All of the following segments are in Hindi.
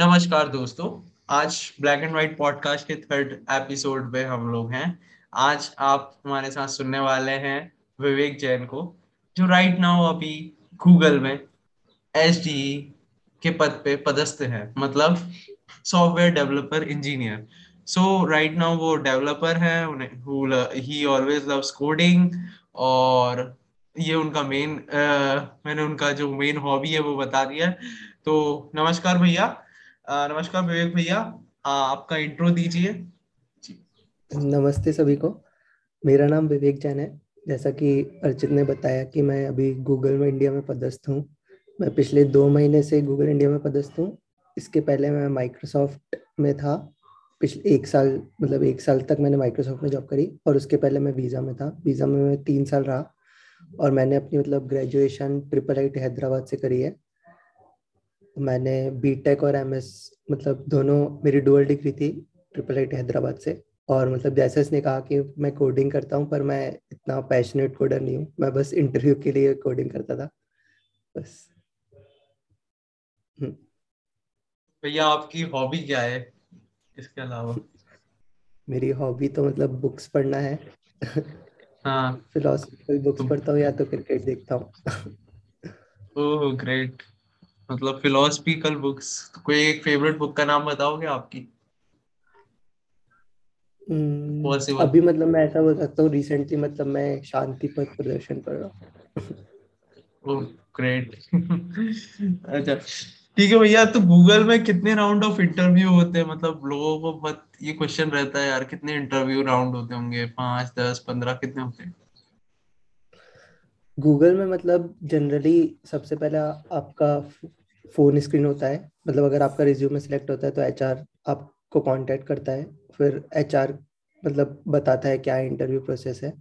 नमस्कार दोस्तों, आज ब्लैक एंड व्हाइट पॉडकास्ट के थर्ड एपिसोड पे हम लोग हैं। आज आप हमारे साथ सुनने वाले हैं विवेक जैन को, जो राइट नाउ अभी गूगल में एसडी के पद पे पदस्थ है मतलब software developer engineer so right now वो डेवलपर है ही ऑलवेज लव्स कोडिंग और ये उनका मेन मैंने उनका जो मेन हॉबी है वो बता दिया। तो नमस्कार भैया नमस्कार विवेक भैया। आपका इंट्रो दीजिए। नमस्ते सभी को। मेरा नाम विवेक जैन है। जैसा कि अर्चित ने बताया कि मैं अभी गूगल में इंडिया में पदस्थ हूँ। मैं पिछले दो महीने से गूगल इंडिया में पदस्थ हूँ। इसके पहले मैं माइक्रोसॉफ्ट में था। पिछले एक साल मतलब एक साल तक मैंने माइक्रोसॉफ्ट में जॉब करी और उसके पहले मैं वीज़ा में था। वीज़ा में मैं तीन साल रहा और मैंने अपनी मतलब ग्रेजुएशन ट्रिपल आई हैदराबाद से करी है। मैंने बीटेक और एमएस मतलब दोनों मेरी डुअल डिग्री थी ट्रिपल आई हैदराबाद से। और मतलब जैसे इसने कहा कि मैं कोडिंग करता हूँ पर मैं इतना पैशनेट कोडर नहीं हूँ। मैं बस इंटरव्यू के लिए कोडिंग करता था। बस। हम्म। भैया आपकी हॉबी क्या है? इसके अलावा। मेरी हॉबी तो मतलब बुक्स पढ़ना है। हाँ। फिलोसफिकल बुक्स तो... पढ़ता हूँ या तो क्रिकेट देखता हूँ। ओह ग्रेट मतलब फिलोसफिकल बुक्स कोई एक फेवरेट बुक का नाम बताओगे आपकी? hmm, अभी मतलब मैं ऐसा बोल सकता हूँ रिसेंटली मतलब मैं शांति पथ प्रदर्शन कर रहा हूँ। ग्रेट अच्छा ठीक है भैया तो गूगल में कितने राउंड ऑफ़ इंटरव्यू होते हैं? मतलब लोगों को बहुत ये क्वेश्चन रहता है यार कितने इंटरव्यू राउंड होते होंगे? पाँच दस पंद्रह कितने होते हैं? गूगल में मतलब जनरली सबसे पहला आपका फ़ोन स्क्रीन होता है। मतलब अगर आपका रिज्यूम सिलेक्ट होता है तो एचआर आपको कांटेक्ट करता है। फिर एचआर मतलब बताता है क्या इंटरव्यू प्रोसेस है।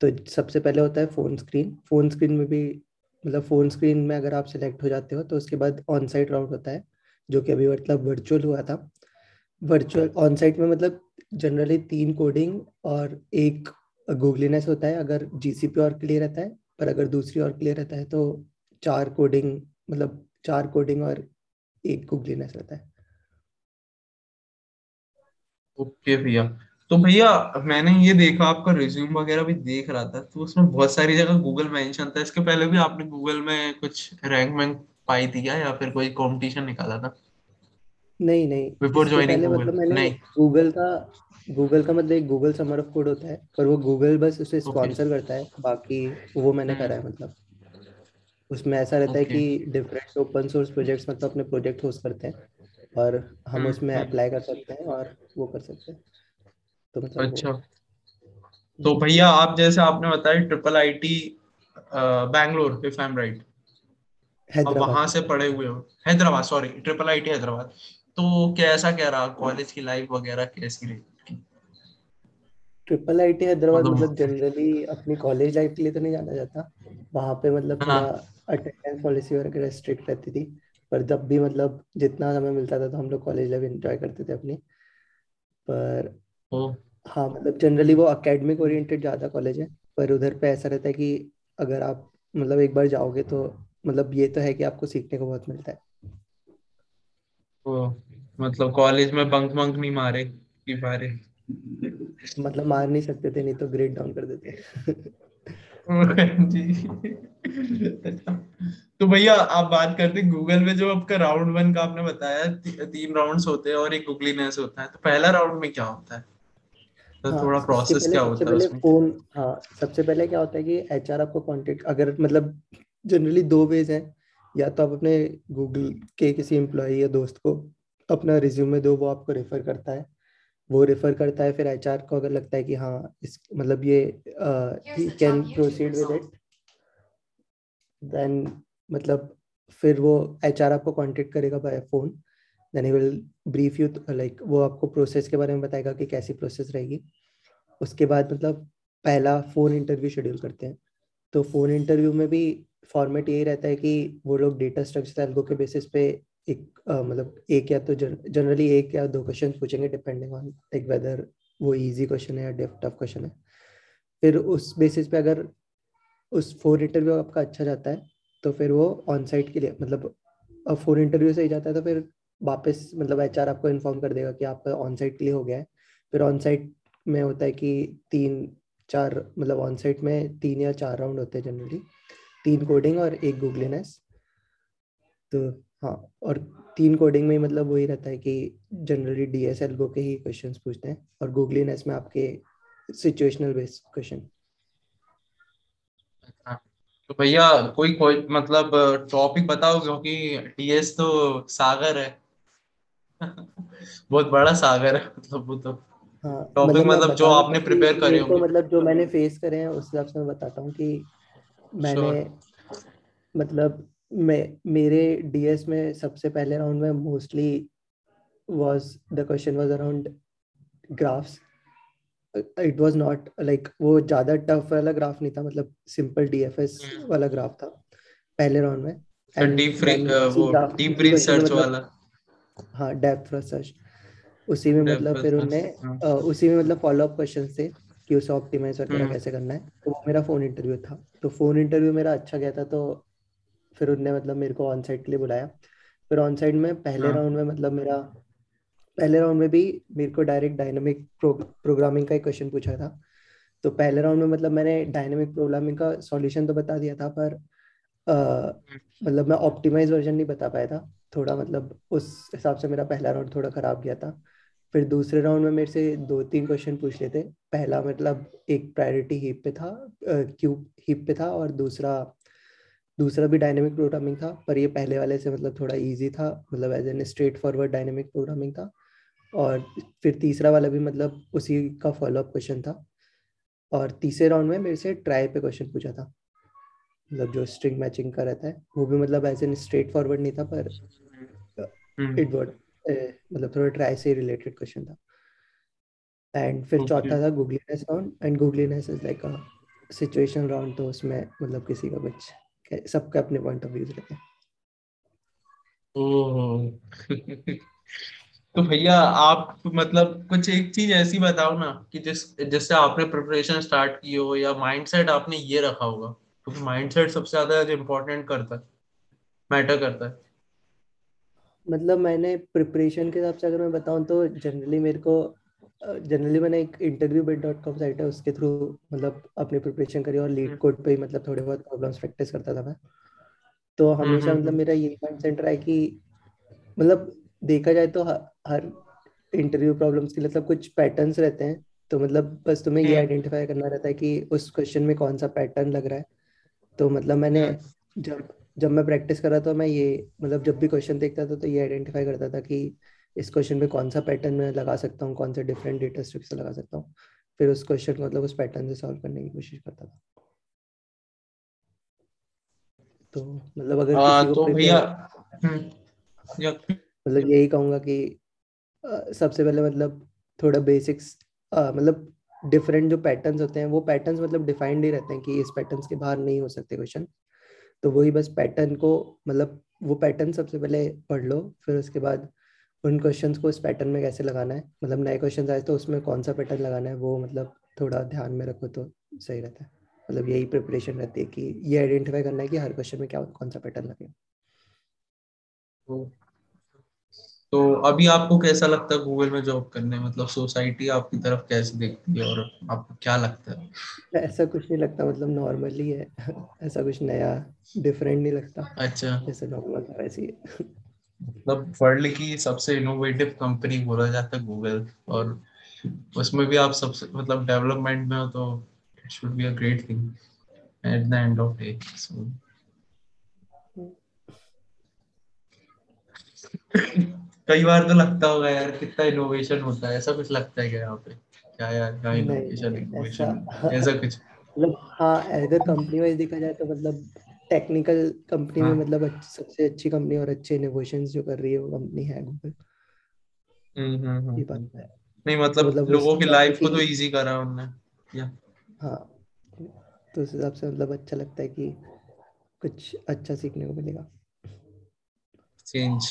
तो सबसे पहले होता है फ़ोन स्क्रीन फ़ोन स्क्रीन में भी मतलब फ़ोन स्क्रीन में अगर आप सिलेक्ट हो जाते हो तो उसके बाद ऑन साइट राउंड होता है, जो कि अभी मतलब वर्चुअल हुआ था। वर्चुअल ऑन साइट में मतलब जनरली तीन कोडिंग और एक गूगलीनेस होता है अगर जीसीपी और क्लियर रहता है। पर अगर दूसरी और क्लियर रहता है तो चार कोडिंग मतलब चार कोडिंग और एक गूगलीनेस रहता है। ओके भैया। तो भैया मैंने ये देखा आपका रिज्यूम वगैरह भी देख रहा था तो उसमें बहुत सारी जगह गूगल मेंशन था। इसके पहले भी आपने गूगल में कुछ रैंक वैंक पाई थी क्या या फिर कोई कंपटीशन निकाला था? नहीं नहीं। बिफोर ज्वाइनिंग मतलब मैंने नहीं। गूगल का गूगल का मतलब एक गूगल समर ऑफ़ कोड होता है पर वो गूगल बस उसे स्पॉन्सर okay. करता है बाकी वो मैंने। करा है मतलब। उसमें ऐसा रहता okay. है कि डिफरेंट ओपन सोर्स प्रोजेक्ट्स मतलब अपने प्रोजेक्ट होस्ट करते हैं और हम हम्म, उसमें अप्लाई हम्म। कर सकते हैं और वो कर सकते हैं। तो मतलब अच्छा। तो भैया आप जैसे आपने बताया triple I T Bangalore if I am right वहाँ से पढ़े हुए हो। Hyderabad sorry triple I T Hyderabad. तो कैसा क्या रहा कॉलेज की लाइफ वगैरह कैसी रही? ट्रिपल आई टी हैदराबाद मतलब जनरली मतलब अपनी कॉलेज लाइफ के लिए तो नहीं जाना जाता। वहाँ पे मतलब हाँ। अटेंडेंस पॉलिसी वगैरह स्ट्रिक्ट रहती थी। पर जब भी मतलब जितना समय मिलता था तो हम लोग कॉलेज लाइफ एंजॉय करते थे अपनी। पर हाँ मतलब जनरली वो अकेडमिक ओरिएंटेड ज़्यादा कॉलेज है। पर उधर पे ऐसा रहता है कि अगर आप मतलब एक बार जाओगे तो मतलब ये तो है कि आपको सीखने को बहुत मिलता है। ओ, मतलब कॉलेज में बंक बंक नहीं मारे की मारे। मतलब मार नहीं सकते थे नहीं तो ग्रेड डाउन कर देते। जी। तो भैया आप बात करते गूगल में जो आपका राउंड वन का आपने बताया ती, तीन राउंड्स होते हैं और एक गूगलीनेस होता है। तो पहला राउंड में क्या होता है? तो हाँ, थोड़ा प्रोसेस क्या होता है उसमें? फ़ोन हाँ सबसे पहले क्या होता है कि एचआर आपको कांटेक्ट अगर मतलब जनरली दो वेज हैं। या तो आप अपने गूगल के किसी एम्प्लॉय या दोस्त को अपना रिज्यूमे दो वो आपको रेफर करता है। वो रेफर करता है फिर एचआर को अगर लगता है कि हाँ इस मतलब ये can proceed with it then मतलब फिर वो एचआर आपको कांटेक्ट करेगा by phone then he will brief you like वो आपको प्रोसेस के बारे में बताएगा कि कैसी प्रोसेस रहेगी। उसके बाद मतलब पहला फ़ोन इंटरव्यू शेड्यूल करते हैं। तो फ़ोन इंटरव्यू में भी फॉर्मेट यही रहता है कि वो लोग डेटा स्ट्रक्चर एल्गो के बेसिस पे एक मतलब एक या तो जनरली एक या दो क्वेश्चन पूछेंगे डिपेंडिंग ऑन लाइक वेदर वो इजी क्वेश्चन है या टफ क्वेश्चन है। फिर उस बेसिस पे अगर उस फोर इंटरव्यू आपका अच्छा जाता है तो फिर वो ऑन साइट के लिए मतलब फोर इंटरव्यू से ही जाता है तो फिर वापस मतलब एच आपको इन्फॉर्म कर देगा कि आपका ऑन साइट के लिए हो गया है। फिर ऑन साइट में होता है कि तीन, चार मतलब ऑन साइट में तीन या चार राउंड होते हैं जनरली तीन कोडिंग और एक गूगलीनेस तो हाँ और तीन कोडिंग में मतलब वही रहता है कि generally D S algo के ही क्वेश्चन पूछते हैं और गूगलीनेस में आपके सिचुएशनल बेस्ड क्वेश्चन तो भैया कोई कोई मतलब टॉपिक बताओ क्योंकि टीएस तो सागर है। बहुत बड़ा सागर है मतलब वो तो। हाँ टॉपिक मतलब, मतलब जो आपने प्रिपेयर करे होंगे। मतलब जो मैंने फेस करे हैं उस हिसाब से मैं बताता हूँ कि मैंने मतलब मैं मेरे डीएस में सबसे पहले राउंड में mostly was the question was around graphs it was not like वो ज़्यादा टफ वाला ग्राफ नहीं था मतलब सिंपल डीएफएस hmm. वाला ग्राफ था पहले राउंड में डीप वो डीप रिसर्च मतलब वाला हाँ डेप्थ रिसर्च उसी में मतलब फिर उन्होंने हाँ। उसी में मतलब फॉलो अप क्वेश्चन थे कि उसे ऑप्टिमाइज वगैरह hmm. कैसे करना है तो मेरा फ़ोन इंटरव्यू था तो फ़ोन इंटरव्यू मेरा अच्छा गया था तो फिर उनने मतलब मेरे को ऑन साइड के लिए बुलाया। फिर ऑन साइड में पहले राउंड हाँ। में मतलब मेरा पहले राउंड में भी मेरे को डायरेक्ट डायनामिक प्रोग्रामिंग का एक क्वेश्चन पूछा था। तो पहले राउंड में मतलब मैंने डायनामिक प्रोग्रामिंग का सॉल्यूशन तो बता दिया था पर मतलब मैं ऑप्टिमाइज वर्जन नहीं बता पाया था। थोड़ा मतलब उस हिसाब से मेरा पहला राउंड थोड़ा खराब गया था। फिर दूसरे राउंड में मेरे से दो तीन क्वेश्चन पूछ लेते। पहला मतलब एक प्रायोरिटी हीप पे था क्यूब हीप पे था और दूसरा दूसरा भी डायनेमिक प्रोग्रामिंग था पर ये पहले वाले से मतलब थोड़ा इजी था मतलब as an straightforward dynamic programming था। और फिर तीसरा वाला भी मतलब उसी का फॉलोअप क्वेश्चन था। और तीसरे राउंड में मेरे से ट्राई पे क्वेश्चन पूछा था। मतलब जो स्ट्रिंग मैचिंग का रहता है वो भी मतलब एज एन स्ट्रेट फॉरवर्ड नहीं था पर इट वर्ड मतलब थोड़ा ट्राई से रिलेटेड क्वेश्चन था। एंड फिर चौथा था Googliness round and Googliness is like a situation round तो उसमें मतलब किसी का कुछ सबका अपने पॉइंट ऑफ़ व्यूज़ रहते हैं। तो भैया आप मतलब कुछ एक चीज़ ऐसी बताओ ना कि जिस जिससे आपने प्रिपरेशन स्टार्ट की हो या माइंडसेट आपने ये रखा होगा क्योंकि तो माइंडसेट सबसे ज़्यादा इम्पोर्टेंट करता है मैटर करता है। मतलब मैंने प्रिपरेशन के हिसाब से अगर मैं बताऊँ तो जनरली मेरे को जनरली मैंने एक interview bit dot com site है उसके थ्रू मतलब अपनी प्रिपरेशन करी और लीड कोड हम्म। पे ही मतलब थोड़े बहुत प्रॉब्लम्स प्रैक्टिस करता था मैं तो हम्म, हमेशा हम्म, मतलब मेरा ये माइंड सेट रहा है कि मतलब देखा जाए तो हर इंटरव्यू प्रॉब्लम्स के लिए मतलब कुछ पैटर्न्स रहते हैं तो मतलब बस तुम्हें ये आइडेंटिफाई। करना रहता है कि उस क्वेश्चन में कौन सा पैटर्न लग रहा है तो मतलब मैंने। जब जब मैं प्रैक्टिस कर रहा था मैं ये मतलब जब भी क्वेश्चन देखता था तो ये आइडेंटिफाई करता था कि इस क्वेश्चन में कौन सा पैटर्न मैं लगा सकता हूँ कौन सा डिफरेंट डेटा स्ट्रिक्स लगा सकता हूँ? फिर उस क्वेश्चन को मतलब उस पैटर्न से सॉल्व करने की कोशिश करता था। तो मतलब अगर आ, तो भैया मतलब यही कहूँगा कि सबसे पहले मतलब थोड़ा बेसिक्स मतलब डिफरेंट जो पैटर्न्स होते हैं वो पैटर्न्स मतलब डिफाइंड ही रहते हैं कि इस पैटर्न्स के बाहर नहीं हो सकते क्वेश्चन तो वही बस पैटर्न को मतलब वो पैटर्न सबसे पहले पढ़ लो फिर उसके बाद उन क्वेश्चंस को इस पैटर्न में कैसे लगाना है? मतलब नए क्वेश्चन आए तो उसमें कौन सा पैटर्न लगाना है? वो मतलब थोड़ा ध्यान में रखो तो सही रहता है। मतलब यही प्रिपरेशन रहती है कि ये आइडेंटिफाई करना है कि हर क्वेश्चन में क्या कौन सा पैटर्न लगेगा तो अभी आपको कैसा लगता है गूगल में जॉब करने मतलब सोसाइटी आपकी तरफ़ कैसे देखती है और आपको क्या लगता है? ऐसा कुछ नहीं लगता मतलब नॉर्मली है। ऐसा कुछ नया डिफरेंट नहीं लगता। अच्छा। जैसे नॉर्मल था वैसे ही। मतलब वर्ल्ड की सबसे इनोवेटिव कंपनी बोला जाता है गूगल और उसमें भी आप सबसे मतलब डेवलपमेंट में हो तो it should be a great thing at the end of day so कई बार तो लगता होगा यार कितना इनोवेशन होता है ऐसा कुछ लगता है क्या यहाँ पे? क्या यार क्या इनोवेशन इनोवेशन ऐसा कुछ? मतलब हाँ अगर कंपनी वाइज देखा जाए तो मतलब टेक्निकल कंपनी हाँ. में मतलब सबसे अच्छी कंपनी और अच्छे इनोवेशंस जो कर रही है वो कंपनी है गूगल हम्म हम्म, हम्म ये बात। है। नहीं मतलब, मतलब लोगों की लाइफ को तो इजी करा उन्होंने या। हाँ। तो उस हिसाब से मतलब अच्छा लगता है कि कुछ अच्छा सीखने को मिलेगा। चेंज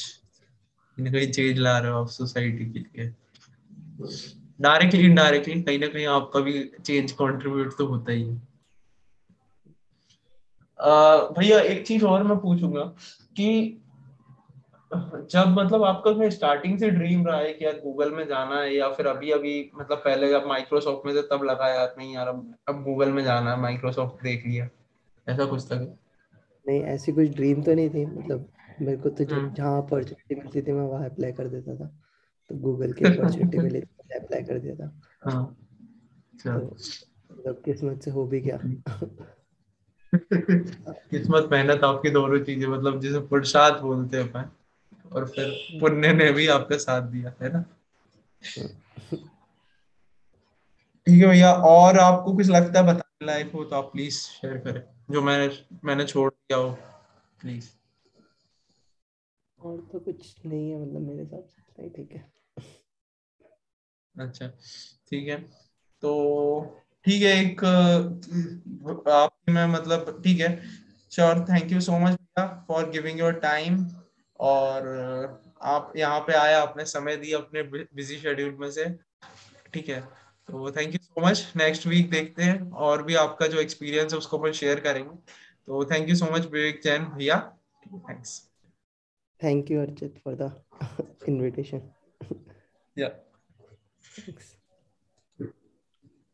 कहीं चेंज ला रहे हो आप सोसाइटी के लिए। डायरेक्टली इनडायरेक्टली कहीं ना कहीं आपका भी चेंज कंट्रीब्यूट तो होता ही है। भैया एक चीज़ और मैं पूछूँगा कि जब मतलब आपका स्टार्टिंग से ड्रीम रहा है कि यार गूगल में जाना है या फिर अभी अभी मतलब पहले जब माइक्रोसॉफ्ट में थे तब लगा यार नहीं यार अब अब गूगल में जाना है माइक्रोसॉफ्ट देख लिया। ऐसा कुछ था नहीं ऐसी कुछ ड्रीम तो नहीं थी मतलब मेरे को तो जहाँ अपॉर्चुनिटी मिलती थी मैं वहाँ अप्लाई कर देता था। तो गूगल की अपॉर्चुनिटी मिली तो अप्लाई कर दिया था। हाँ। तो मतलब किस्मत से हो भी गया। किस्मत मेहनत आपकी दोनों चीज़ें मतलब जिसे पुरुषार्थ बोलते हैं अपन और फिर पुण्य ने भी आपका साथ दिया है ना? ठीक है भैया और आपको कुछ लगता है बताने लायक हो तो आप प्लीज़ शेयर करें। जो मैंने मैंने छोड़ दिया हो प्लीज़ और तो कुछ नहीं है मतलब मेरे हिसाब से नहीं ठीक है। अच्छा ठीक है। तो ठीक है एक आप मैं मतलब ठीक है। Sure thank you so much भैया फॉर गिविंग योर टाइम और आप यहाँ पे आया आपने समय दिया अपने बिज़ी शेड्यूल में से। ठीक है तो thank you so much next week देखते हैं और भी आपका जो एक्सपीरियंस है उसको अपन शेयर करेंगे। तो thank you so much Vivek Jain भैया। Thanks thank you Archit for the invitation या